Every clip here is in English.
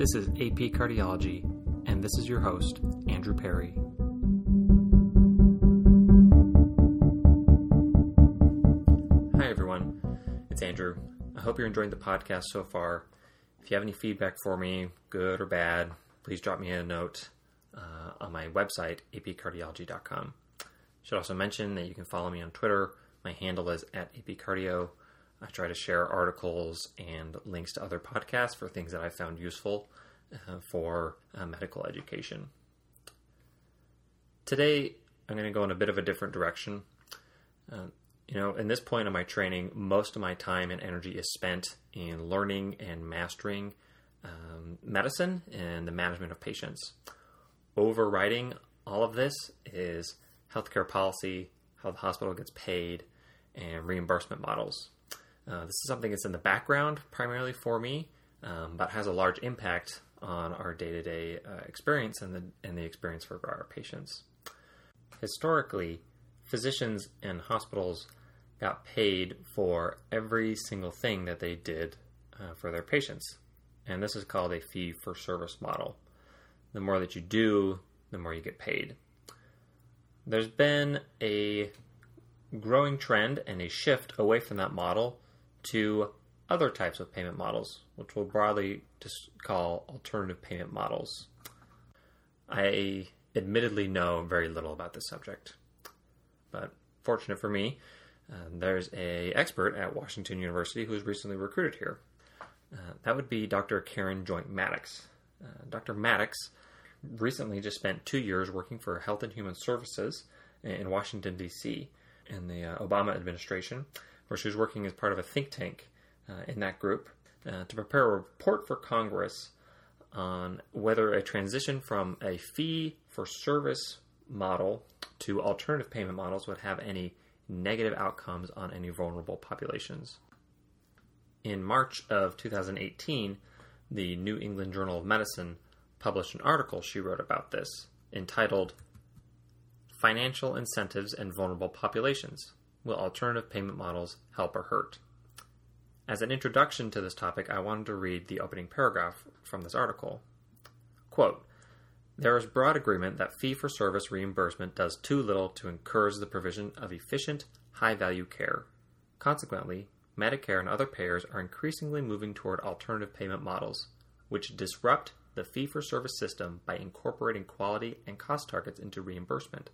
This is AP Cardiology, and this is your host, Andrew Perry. Hi, everyone. It's Andrew. I hope you're enjoying the podcast so far. If you have any feedback for me, good or bad, please drop me a note uh, on my website, apcardiology.com. I Should also mention that you can follow me on Twitter. My handle is at apcardio. I try to share articles and links to other podcasts for things that I found useful uh, for uh, medical education. Today, I'm going to go in a bit of a different direction. Uh, you know, in this point of my training, most of my time and energy is spent in learning and mastering um, medicine and the management of patients. Overriding all of this is healthcare policy, how the hospital gets paid, and reimbursement models. Uh, this is something that's in the background primarily for me, um, but has a large impact on our day-to-day uh, experience and the and the experience for our patients. Historically, physicians and hospitals got paid for every single thing that they did uh, for their patients, and this is called a fee-for-service model. The more that you do, the more you get paid. There's been a growing trend and a shift away from that model to other types of payment models, which we'll broadly just call alternative payment models. I admittedly know very little about this subject, but fortunate for me, uh, there's a expert at Washington University who was recently recruited here. Uh, that would be Dr. Karen Joynt Maddox. Uh, Dr. Maddox recently just spent two years working for Health and Human Services in Washington, D.C., in the uh, Obama administration, where she was working as part of a think tank uh, in that group uh, to prepare a report for Congress on whether a transition from a fee for service model to alternative payment models would have any negative outcomes on any vulnerable populations. In March of 2018, the New England Journal of Medicine published an article she wrote about this entitled Financial Incentives and Vulnerable Populations Will Alternative Payment Models Help or Hurt? As an introduction to this topic, I wanted to read the opening paragraph from this article. Quote, there is broad agreement that fee for service reimbursement does too little to encourage the provision of efficient, high value care. Consequently, Medicare and other payers are increasingly moving toward alternative payment models, which disrupt the fee for service system by incorporating quality and cost targets into reimbursement.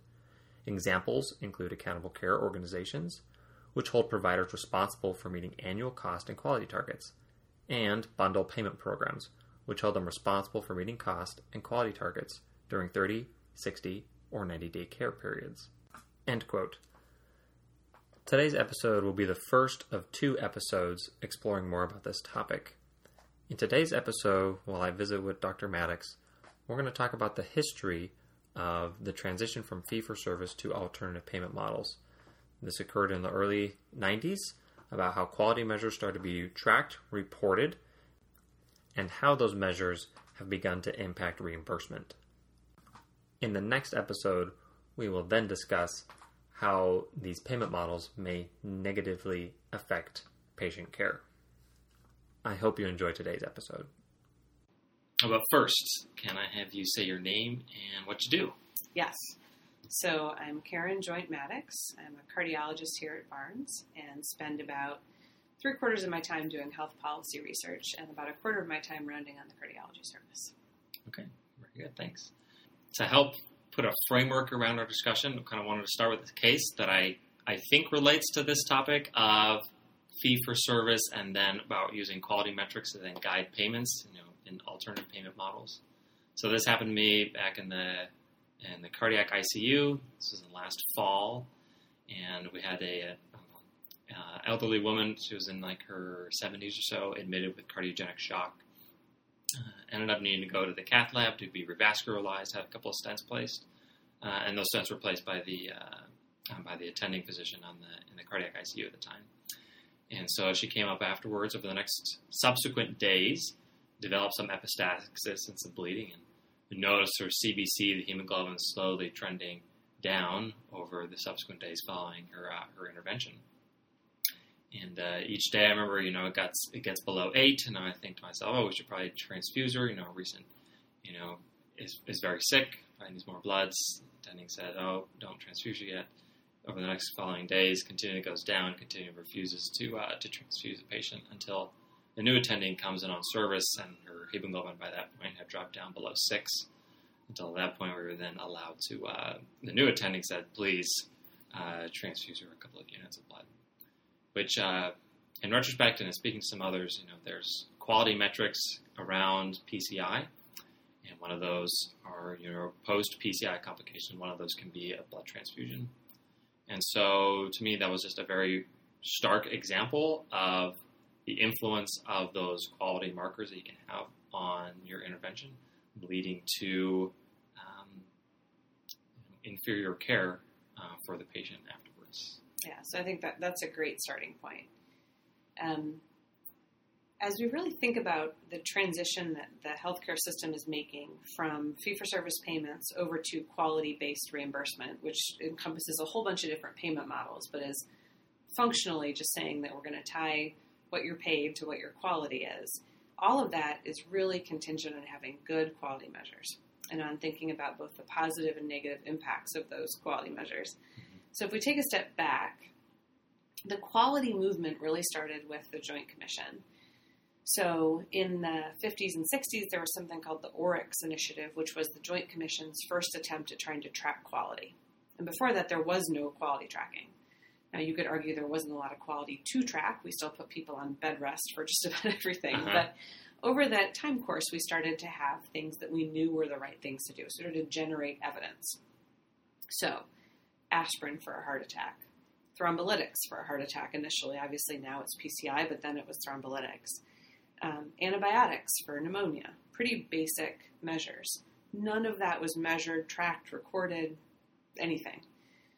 Examples include accountable care organizations, which hold providers responsible for meeting annual cost and quality targets, and bundle payment programs, which hold them responsible for meeting cost and quality targets during 30, 60, or 90 day care periods. End quote. Today's episode will be the first of two episodes exploring more about this topic. In today's episode, while I visit with Dr. Maddox, we're going to talk about the history of the transition from fee for service to alternative payment models. This occurred in the early 90s, about how quality measures started to be tracked, reported, and how those measures have begun to impact reimbursement. In the next episode, we will then discuss how these payment models may negatively affect patient care. I hope you enjoy today's episode. Oh, but first, can I have you say your name and what you do? Yes. So I'm Karen Joynt Maddox. I'm a cardiologist here at Barnes and spend about three quarters of my time doing health policy research and about a quarter of my time rounding on the cardiology service. Okay, very good. Thanks. To help put a framework around our discussion, I kind of wanted to start with a case that I, I think relates to this topic of fee for service and then about using quality metrics to then guide payments, you know, in alternative payment models. So this happened to me back in the in the cardiac ICU. This was in last fall, and we had a, a uh, elderly woman. She was in like her 70s or so, admitted with cardiogenic shock. Uh, ended up needing to go to the cath lab to be revascularized. Had a couple of stents placed, uh, and those stents were placed by the uh, by the attending physician on the in the cardiac ICU at the time. And so she came up afterwards over the next subsequent days, developed some epistaxis and some bleeding, and noticed her CBC, the hemoglobin, slowly trending down over the subsequent days following her uh, her intervention. And uh, each day, I remember, you know, it gets it gets below eight, and I think to myself, oh, we should probably transfuse her. You know, recent, you know, is is very sick. I needs more bloods. Attending said, oh, don't transfuse her yet. Over the next following days, continually goes down. Continually refuses to uh, to transfuse the patient until the new attending comes in on service, and her hemoglobin by that point had dropped down below six. Until that point, we were then allowed to. Uh, the new attending said, please uh, transfuse her a couple of units of blood which, uh, in retrospect, and in speaking to some others, you know, there's quality metrics around PCI, and one of those are, you know, post PCI complication. One of those can be a blood transfusion, and so to me, that was just a very stark example of the influence of those quality markers that you can have on your intervention, leading to um, inferior care uh, for the patient afterwards. Yeah, so I think that that's a great starting point. Um, as we really think about the transition that the healthcare system is making from fee for service payments over to quality based reimbursement, which encompasses a whole bunch of different payment models, but is functionally just saying that we're going to tie what you're paid to what your quality is, all of that is really contingent on having good quality measures and on thinking about both the positive and negative impacts of those quality measures. So if we take a step back, the quality movement really started with the Joint Commission. So in the 50s and 60s, there was something called the ORYX initiative, which was the Joint Commission's first attempt at trying to track quality. And before that, there was no quality tracking. Now, you could argue there wasn't a lot of quality to track. We still put people on bed rest for just about everything. Uh-huh. But over that time course, we started to have things that we knew were the right things to do, sort of to generate evidence. So, aspirin for a heart attack, thrombolytics for a heart attack initially. Obviously, now it's PCI, but then it was thrombolytics. Um, antibiotics for pneumonia. Pretty basic measures. None of that was measured, tracked, recorded, anything.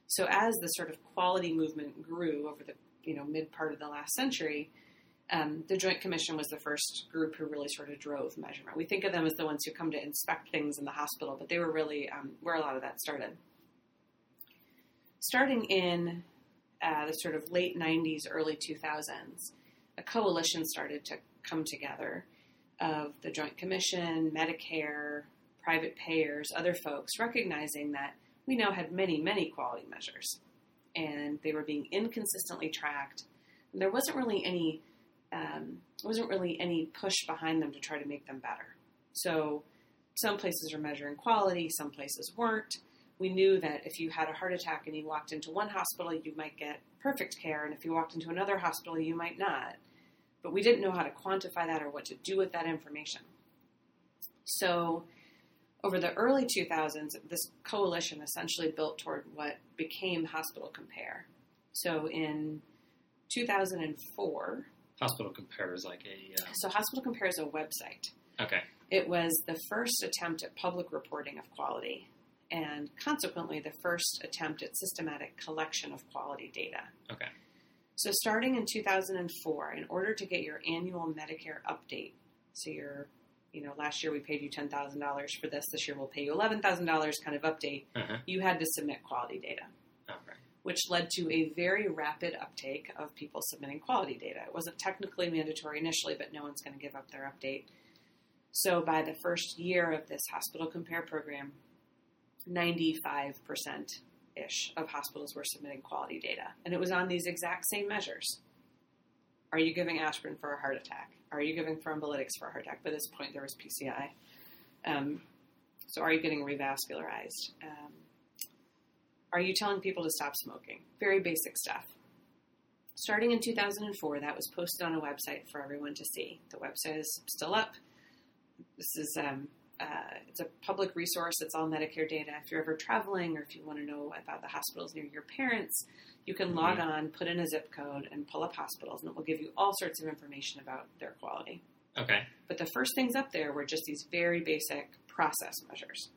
So as the sort of quality movement grew over the you know mid part of the last century, um, the Joint Commission was the first group who really sort of drove measurement. We think of them as the ones who come to inspect things in the hospital, but they were really um, where a lot of that started starting in uh, the sort of late 90s, early 2000s, a coalition started to come together of the Joint Commission, Medicare, private payers, other folks, recognizing that we now had many, many quality measures, and they were being inconsistently tracked. And there wasn't really any um, wasn't really any push behind them to try to make them better. So some places are measuring quality, some places weren't we knew that if you had a heart attack and you walked into one hospital, you might get perfect care, and if you walked into another hospital, you might not. But we didn't know how to quantify that or what to do with that information. So, over the early 2000s, this coalition essentially built toward what became Hospital Compare. So, in 2004, Hospital Compare is like a. Uh, so Hospital Compare is a website. okay. It was the first attempt at public reporting of quality and consequently the first attempt at systematic collection of quality data. Okay. So, starting in 2004, in order to get your annual Medicare update, so your, you know, last year we paid you $10,000 for this, this year we'll pay you $11,000 kind of update, Uh-huh. you had to submit quality data, Okay. which led to a very rapid uptake of people submitting quality data. It wasn't technically mandatory initially, but no one's going to give up their update. So, by the first year of this hospital compare program, 95% ish of hospitals were submitting quality data. And it was on these exact same measures. Are you giving aspirin for a heart attack? Are you giving thrombolytics for a heart attack? By this point, there was PCI. Um, so, are you getting revascularized? Um, are you telling people to stop smoking? Very basic stuff. Starting in 2004, that was posted on a website for everyone to see. The website is still up. This is um, uh, it's a public resource. It's all Medicare data. If you're ever traveling or if you want to know about the hospitals near your parents, you can log Mhm. on, put in a zip code, and pull up hospitals, and it will give you all sorts of information about their quality. Okay. But the first things up there were just these very basic process measures.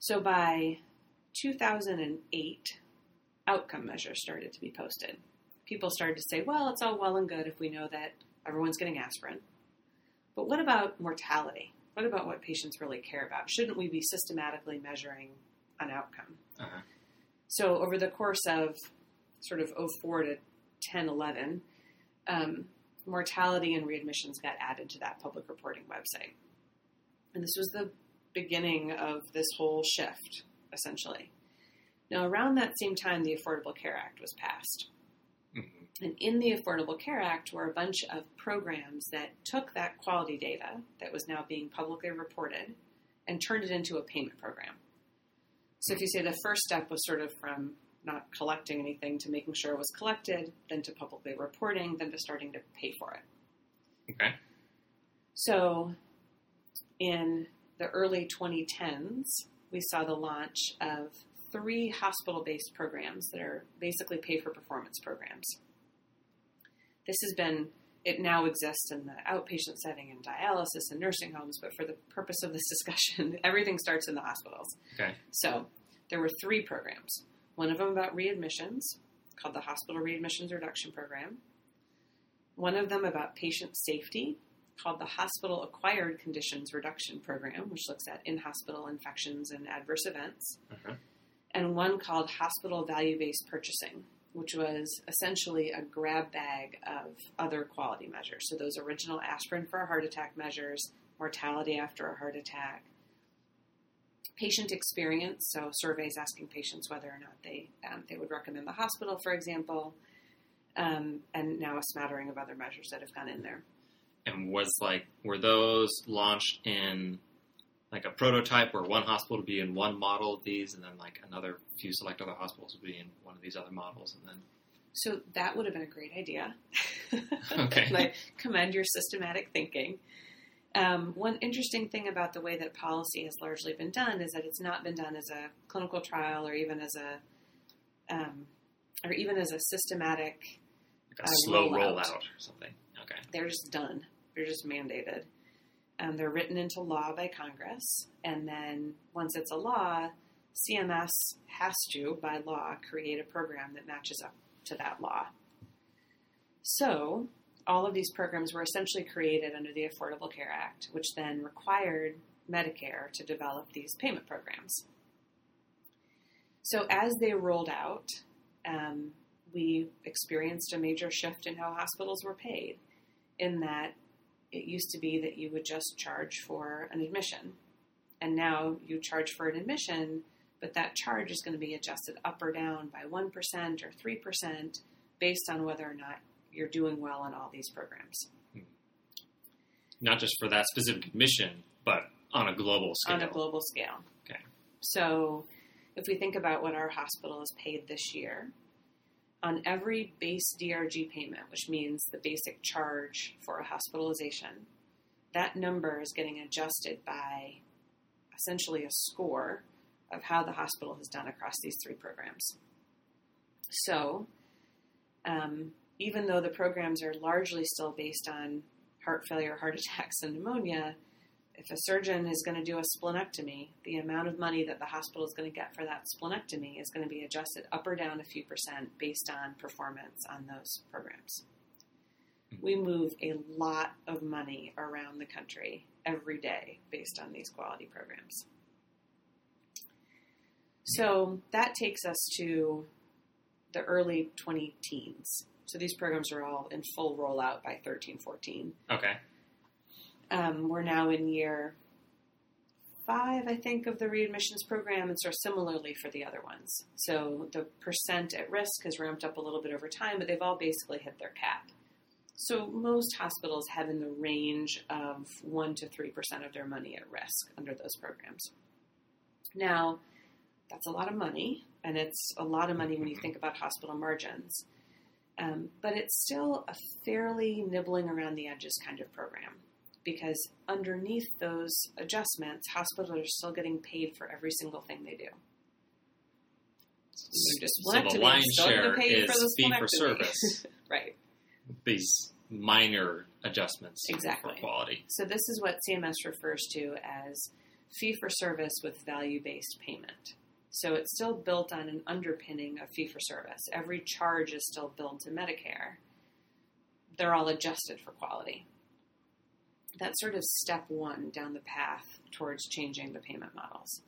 So by 2008, outcome measures started to be posted. People started to say, well, it's all well and good if we know that everyone's getting aspirin. But what about mortality? What about what patients really care about? Shouldn't we be systematically measuring an outcome? Uh-huh. So over the course of sort of 04 to 10, 11, um, mortality and readmissions got added to that public reporting website. And this was the beginning of this whole shift, essentially. Now, around that same time, the Affordable Care Act was passed. And in the Affordable Care Act were a bunch of programs that took that quality data that was now being publicly reported and turned it into a payment program. So if you say the first step was sort of from not collecting anything to making sure it was collected, then to publicly reporting, then to starting to pay for it. Okay. So in the early 2010s, we saw the launch of three hospital based programs that are basically pay for performance programs. This has been, it now exists in the outpatient setting in dialysis and nursing homes, but for the purpose of this discussion, everything starts in the hospitals. Okay. So there were three programs. One of them about readmissions, called the Hospital Readmissions Reduction Program. One of them about patient safety, called the Hospital Acquired Conditions Reduction Program, which looks at in hospital infections and adverse events. Uh-huh. And one called Hospital Value Based Purchasing, which was essentially a grab bag of other quality measures. So, those original aspirin for a heart attack measures, mortality after a heart attack, patient experience, so surveys asking patients whether or not they um, they would recommend the hospital, for example, um, and now a smattering of other measures that have gone in there. And was like, were those launched in like a prototype where one hospital would be in one model of these, and then like another few select other hospitals would be in one of these other models, and then So that would have been a great idea. Okay. I commend your systematic thinking. Um, one interesting thing about the way that policy has largely been done is that it's not been done as a clinical trial or even as a um, or even as a systematic. like a Uh, slow rollout. rollout or something. Okay. They're just done. They're just mandated. Um, they're written into law by Congress, and then once it's a law, CMS has to, by law, create a program that matches up to that law. So, all of these programs were essentially created under the Affordable Care Act, which then required Medicare to develop these payment programs. So, as they rolled out, um, we experienced a major shift in how hospitals were paid, in that it used to be that you would just charge for an admission, and now you charge for an admission, but that charge is going to be adjusted up or down by 1% or 3% based on whether or not you're doing well on all these programs hmm. Not just for that specific mission, but on a global scale. on a global scale. Okay. So, if we think about what our hospital has paid this year, on every base DRG payment, which means the basic charge for a hospitalization, that number is getting adjusted by essentially a score of how the hospital has done across these three programs. So, um, even though the programs are largely still based on heart failure, heart attacks, and pneumonia, if a surgeon is going to do a splenectomy, the amount of money that the hospital is going to get for that splenectomy is going to be adjusted up or down a few percent based on performance on those programs. We hmm. move a lot of money around the country every day based on these quality programs. So that takes us to the early 20 teens. So these programs are all in full rollout by 13, 14. Okay. Um, we're now in year five, I think, of the readmissions program, and so similarly for the other ones. So the percent at risk has ramped up a little bit over time, but they've all basically hit their cap. So most hospitals have in the range of one to three percent of their money at risk under those programs. Now, that's a lot of money, and it's a lot of money when you think about hospital margins. Um, but it's still a fairly nibbling around the edges kind of program because underneath those adjustments, hospitals are still getting paid for every single thing they do. They're just So the lion's share is fee for service. right. These minor adjustments Exactly. for quality. So this is what CMS refers to as fee for service with value based payment. So it's still built on an underpinning of fee for service. Every charge is still billed to Medicare. They're all adjusted for quality. That's sort of step one down the path towards changing the payment models.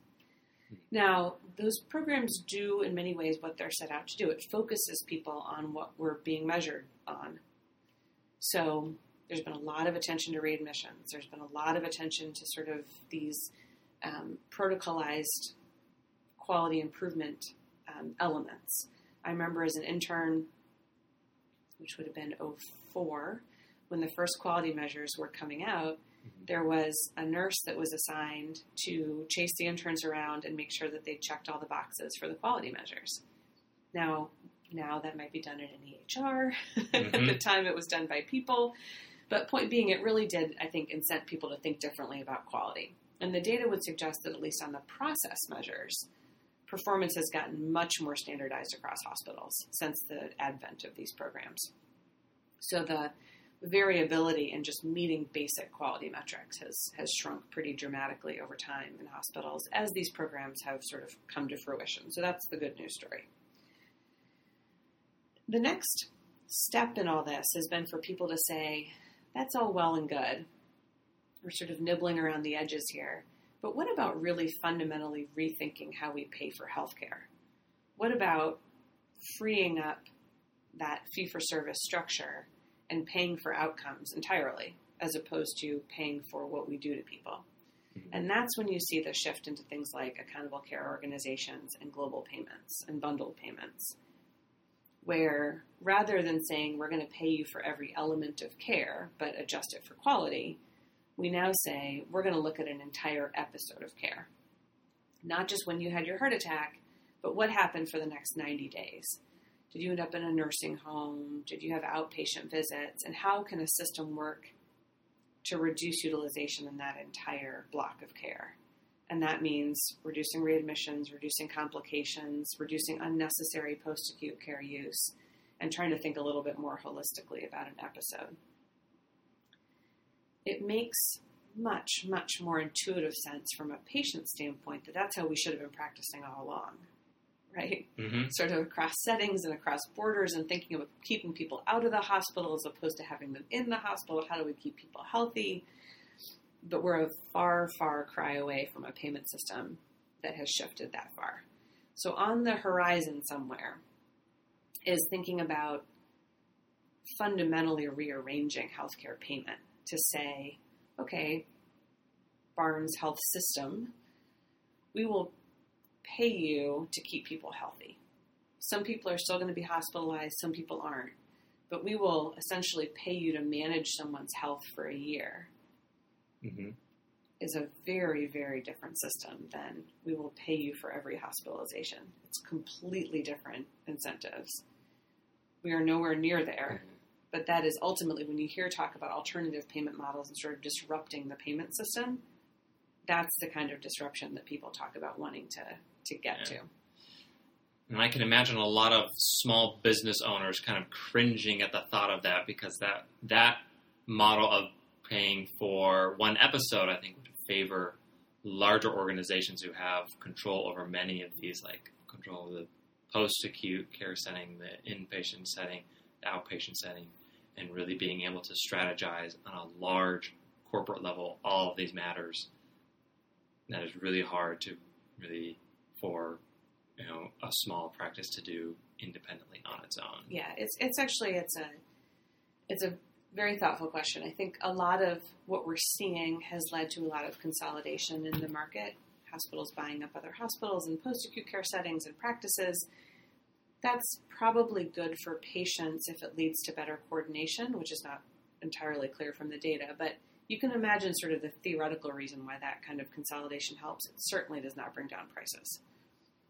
Now, those programs do, in many ways, what they're set out to do. It focuses people on what we're being measured on. So, there's been a lot of attention to readmissions. There's been a lot of attention to sort of these um, protocolized quality improvement um, elements. I remember as an intern, which would have been 04, when the first quality measures were coming out, mm-hmm. there was a nurse that was assigned to chase the interns around and make sure that they checked all the boxes for the quality measures. Now, now that might be done in an EHR. At the mm-hmm. time, it was done by people. But point being, it really did, I think, incent people to think differently about quality. And the data would suggest that at least on the process measures, performance has gotten much more standardized across hospitals since the advent of these programs. So the variability in just meeting basic quality metrics has, has shrunk pretty dramatically over time in hospitals as these programs have sort of come to fruition. So that's the good news story. The next step in all this has been for people to say, that's all well and good. We're sort of nibbling around the edges here. But what about really fundamentally rethinking how we pay for healthcare? What about freeing up that fee for service structure and paying for outcomes entirely, as opposed to paying for what we do to people? Mm-hmm. And that's when you see the shift into things like accountable care organizations and global payments and bundled payments, where rather than saying we're going to pay you for every element of care but adjust it for quality, we now say we're going to look at an entire episode of care. Not just when you had your heart attack, but what happened for the next 90 days. Did you end up in a nursing home? Did you have outpatient visits? And how can a system work to reduce utilization in that entire block of care? And that means reducing readmissions, reducing complications, reducing unnecessary post acute care use, and trying to think a little bit more holistically about an episode. It makes much, much more intuitive sense from a patient standpoint that that's how we should have been practicing all along, right? hmm sort of across settings and across borders and thinking about keeping people out of the hospital as opposed to having them in the hospital. How do we keep people healthy? But we're a far, far cry away from a payment system that has shifted that far. So, on the horizon somewhere is thinking about fundamentally rearranging healthcare payment to say, okay, Barnes Health System, we will pay you to keep people healthy. Some people are still going to be hospitalized, some people aren't. But we will essentially pay you to manage someone's health for a year hmm is a very, very different system than we will pay you for every hospitalization. It's completely different incentives. We are nowhere near there, but that is ultimately when you hear talk about alternative payment models and sort of disrupting the payment system, that's the kind of disruption that people talk about wanting to, to get Yeah. to. And I can imagine a lot of small business owners kind of cringing at the thought of that because that that model of paying for one episode, I think, would favor larger organizations who have control over many of these, like control of the post-acute care setting, the inpatient setting, the outpatient setting, and really being able to strategize on a large corporate level all of these matters. That is really hard to really for you know a small practice to do independently on its own. Yeah, it's it's actually it's a it's a very thoughtful question. I think a lot of what we're seeing has led to a lot of consolidation in the market. Hospitals buying up other hospitals and post acute care settings and practices. That's probably good for patients if it leads to better coordination, which is not entirely clear from the data. But you can imagine sort of the theoretical reason why that kind of consolidation helps. It certainly does not bring down prices.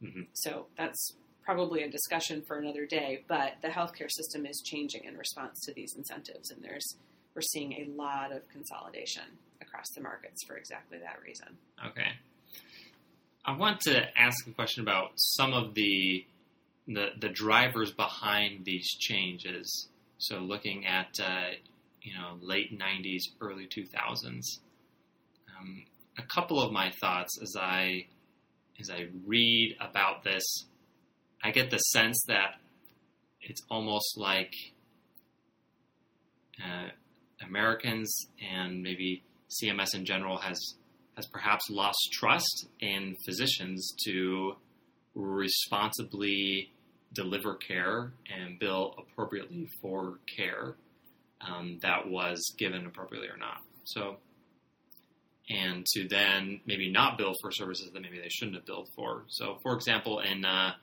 Mhm. So that's probably a discussion for another day, but the healthcare system is changing in response to these incentives, and there's we're seeing a lot of consolidation across the markets for exactly that reason. Okay. I want to ask a question about some of the the, the drivers behind these changes. So looking at uh, you know late '90s, early 2000s. Um, a couple of my thoughts as I as I read about this, I get the sense that it's almost like uh, Americans and maybe CMS in general has has perhaps lost trust in physicians to responsibly deliver care and bill appropriately for care um, that was given appropriately or not. So, and to then maybe not bill for services that maybe they shouldn't have billed for. So, for example, in uh,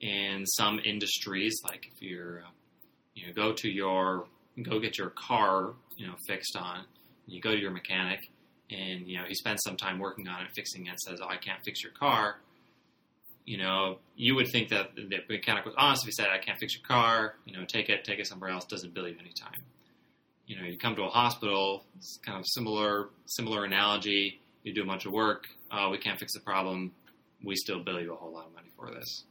in some industries, like if you're uh, you know go to your go get your car you know fixed on, you go to your mechanic, and you know he spends some time working on it, fixing it, and says, "Oh, I can't fix your car." You know, you would think that the mechanic was honest if he said, "I can't fix your car." You know, take it, take it somewhere else. Doesn't bill you any time you know, you come to a hospital, it's kind of similar similar analogy. You do a bunch of work, oh, we can't fix the problem, we still bill you a whole lot of money for this.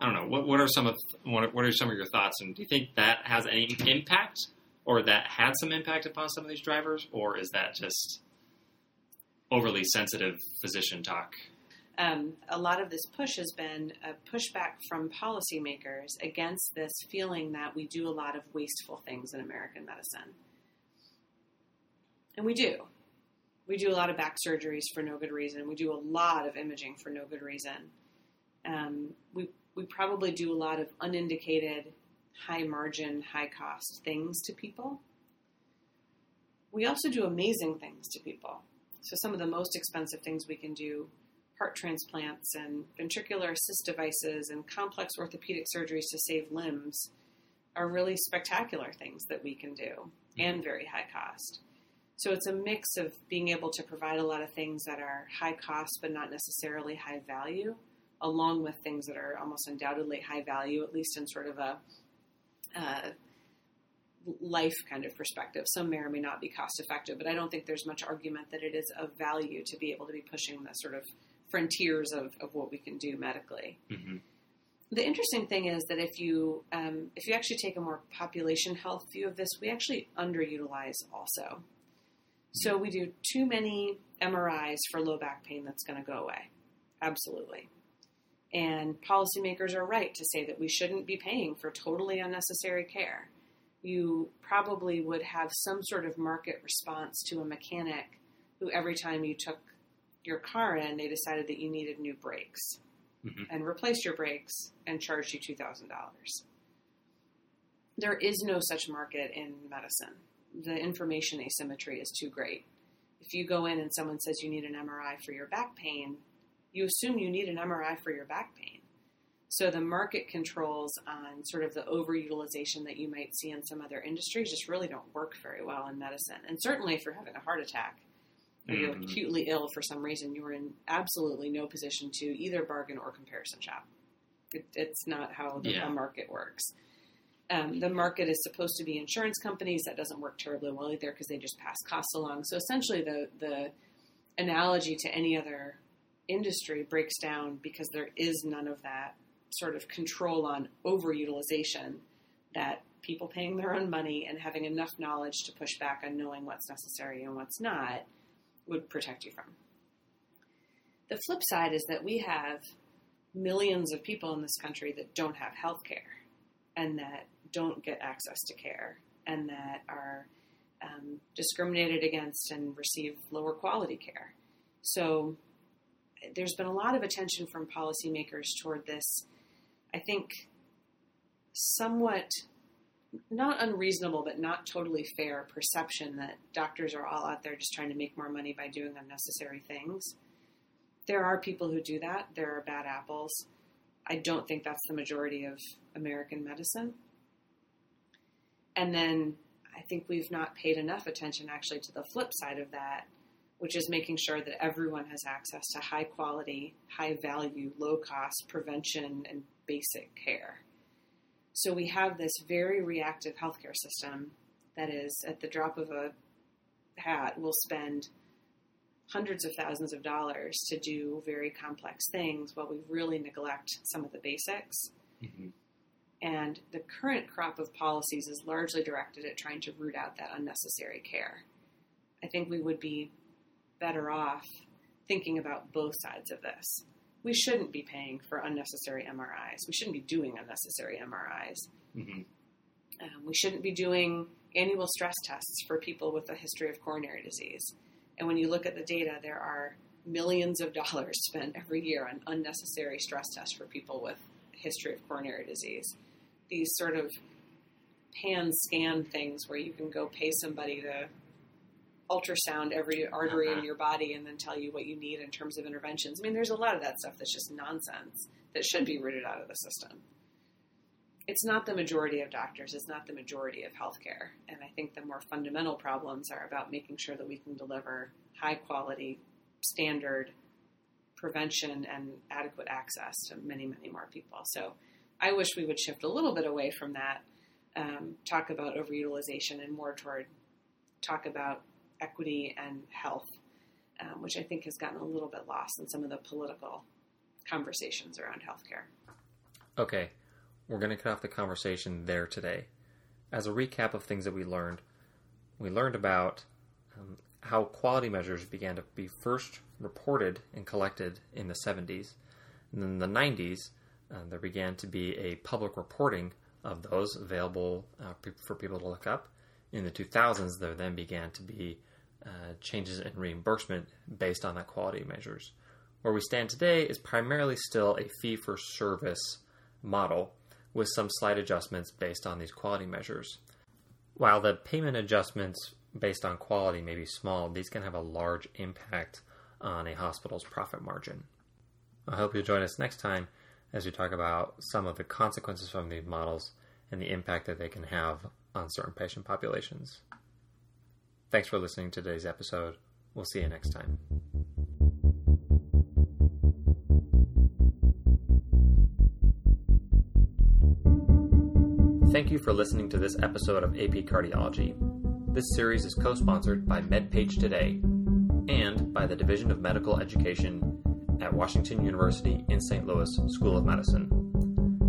I don't know. What what are some of what what are some of your thoughts, and do you think that has any impact, or that had some impact upon some of these drivers, or is that just overly sensitive physician talk? Um, a lot of this push has been a pushback from policymakers against this feeling that we do a lot of wasteful things in American medicine. And we do. We do a lot of back surgeries for no good reason. We do a lot of imaging for no good reason. Um, we, we probably do a lot of unindicated, high margin, high cost things to people. We also do amazing things to people. So, some of the most expensive things we can do heart transplants and ventricular assist devices and complex orthopedic surgeries to save limbs are really spectacular things that we can do and very high cost. So it's a mix of being able to provide a lot of things that are high cost but not necessarily high value, along with things that are almost undoubtedly high value, at least in sort of a uh, life kind of perspective. Some may or may not be cost effective, but I don't think there's much argument that it is of value to be able to be pushing the sort of frontiers of, of what we can do medically. Mm-hmm. The interesting thing is that if you um, if you actually take a more population health view of this, we actually underutilize also. So we do too many MRIs for low back pain that's going to go away. Absolutely. And policymakers are right to say that we shouldn't be paying for totally unnecessary care. You probably would have some sort of market response to a mechanic who, every time you took your car in, they decided that you needed new brakes mm-hmm. and replaced your brakes and charged you $2,000. There is no such market in medicine the information asymmetry is too great. If you go in and someone says you need an MRI for your back pain, you assume you need an MRI for your back pain. So the market controls on sort of the overutilization that you might see in some other industries just really don't work very well in medicine. And certainly if you're having a heart attack or you're Mhm. acutely ill for some reason, you're in absolutely no position to either bargain or comparison shop. It, it's not how the Yeah. market works um, the market is supposed to be insurance companies. That doesn't work terribly well either because they just pass costs along. So essentially, the the analogy to any other industry breaks down because there is none of that sort of control on overutilization that people paying their own money and having enough knowledge to push back on knowing what's necessary and what's not would protect you from. The flip side is that we have millions of people in this country that don't have health care and that don't get access to care and that are um, discriminated against and receive lower quality care. So there's been a lot of attention from policymakers toward this, I think, somewhat not unreasonable but not totally fair perception that doctors are all out there just trying to make more money by doing unnecessary things. There are people who do that. There are bad apples. I don't think that's the majority of American medicine. And then I think we've not paid enough attention actually to the flip side of that, which is making sure that everyone has access to high quality, high value, low cost prevention and basic care. So we have this very reactive healthcare system that is at the drop of a hat will spend hundreds of thousands of dollars to do very complex things while we really neglect some of the basics. Mm-hmm. And the current crop of policies is largely directed at trying to root out that unnecessary care. I think we would be better off thinking about both sides of this. We shouldn't be paying for unnecessary MRIs. We shouldn't be doing unnecessary MRIs. Mm-hmm. Um, we shouldn't be doing annual stress tests for people with a history of coronary disease. And when you look at the data, there are millions of dollars spent every year on unnecessary stress tests for people with a history of coronary disease. These sort of pan scan things where you can go pay somebody to ultrasound every artery Uh-huh. in your body and then tell you what you need in terms of interventions. I mean, there's a lot of that stuff that's just nonsense that should be rooted out of the system. It's not the majority of doctors, it's not the majority of healthcare. And I think the more fundamental problems are about making sure that we can deliver high quality, standard prevention and adequate access to many, many more people. So I wish we would shift a little bit away from that, um, talk about overutilization, and more toward talk about equity and health, um, which I think has gotten a little bit lost in some of the political conversations around healthcare. Okay, we're going to cut off the conversation there today. As a recap of things that we learned, we learned about um, how quality measures began to be first reported and collected in the 70s. And then the 90s, uh, there began to be a public reporting of those available uh, for people to look up. In the 2000s, there then began to be uh, changes in reimbursement based on that quality measures. Where we stand today is primarily still a fee for service model with some slight adjustments based on these quality measures. While the payment adjustments based on quality may be small, these can have a large impact on a hospital's profit margin. I hope you'll join us next time as we talk about some of the consequences from these models and the impact that they can have on certain patient populations. Thanks for listening to today's episode. We'll see you next time. Thank you for listening to this episode of AP Cardiology. This series is co sponsored by MedPage Today and by the Division of Medical Education at Washington University in St. Louis School of Medicine.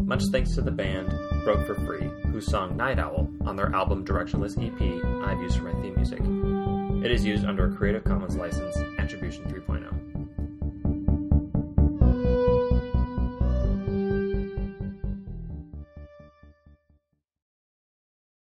Much thanks to the band Broke for Free, who sung Night Owl on their album Directionless EP I've used for my theme music. It is used under a Creative Commons license, Attribution 3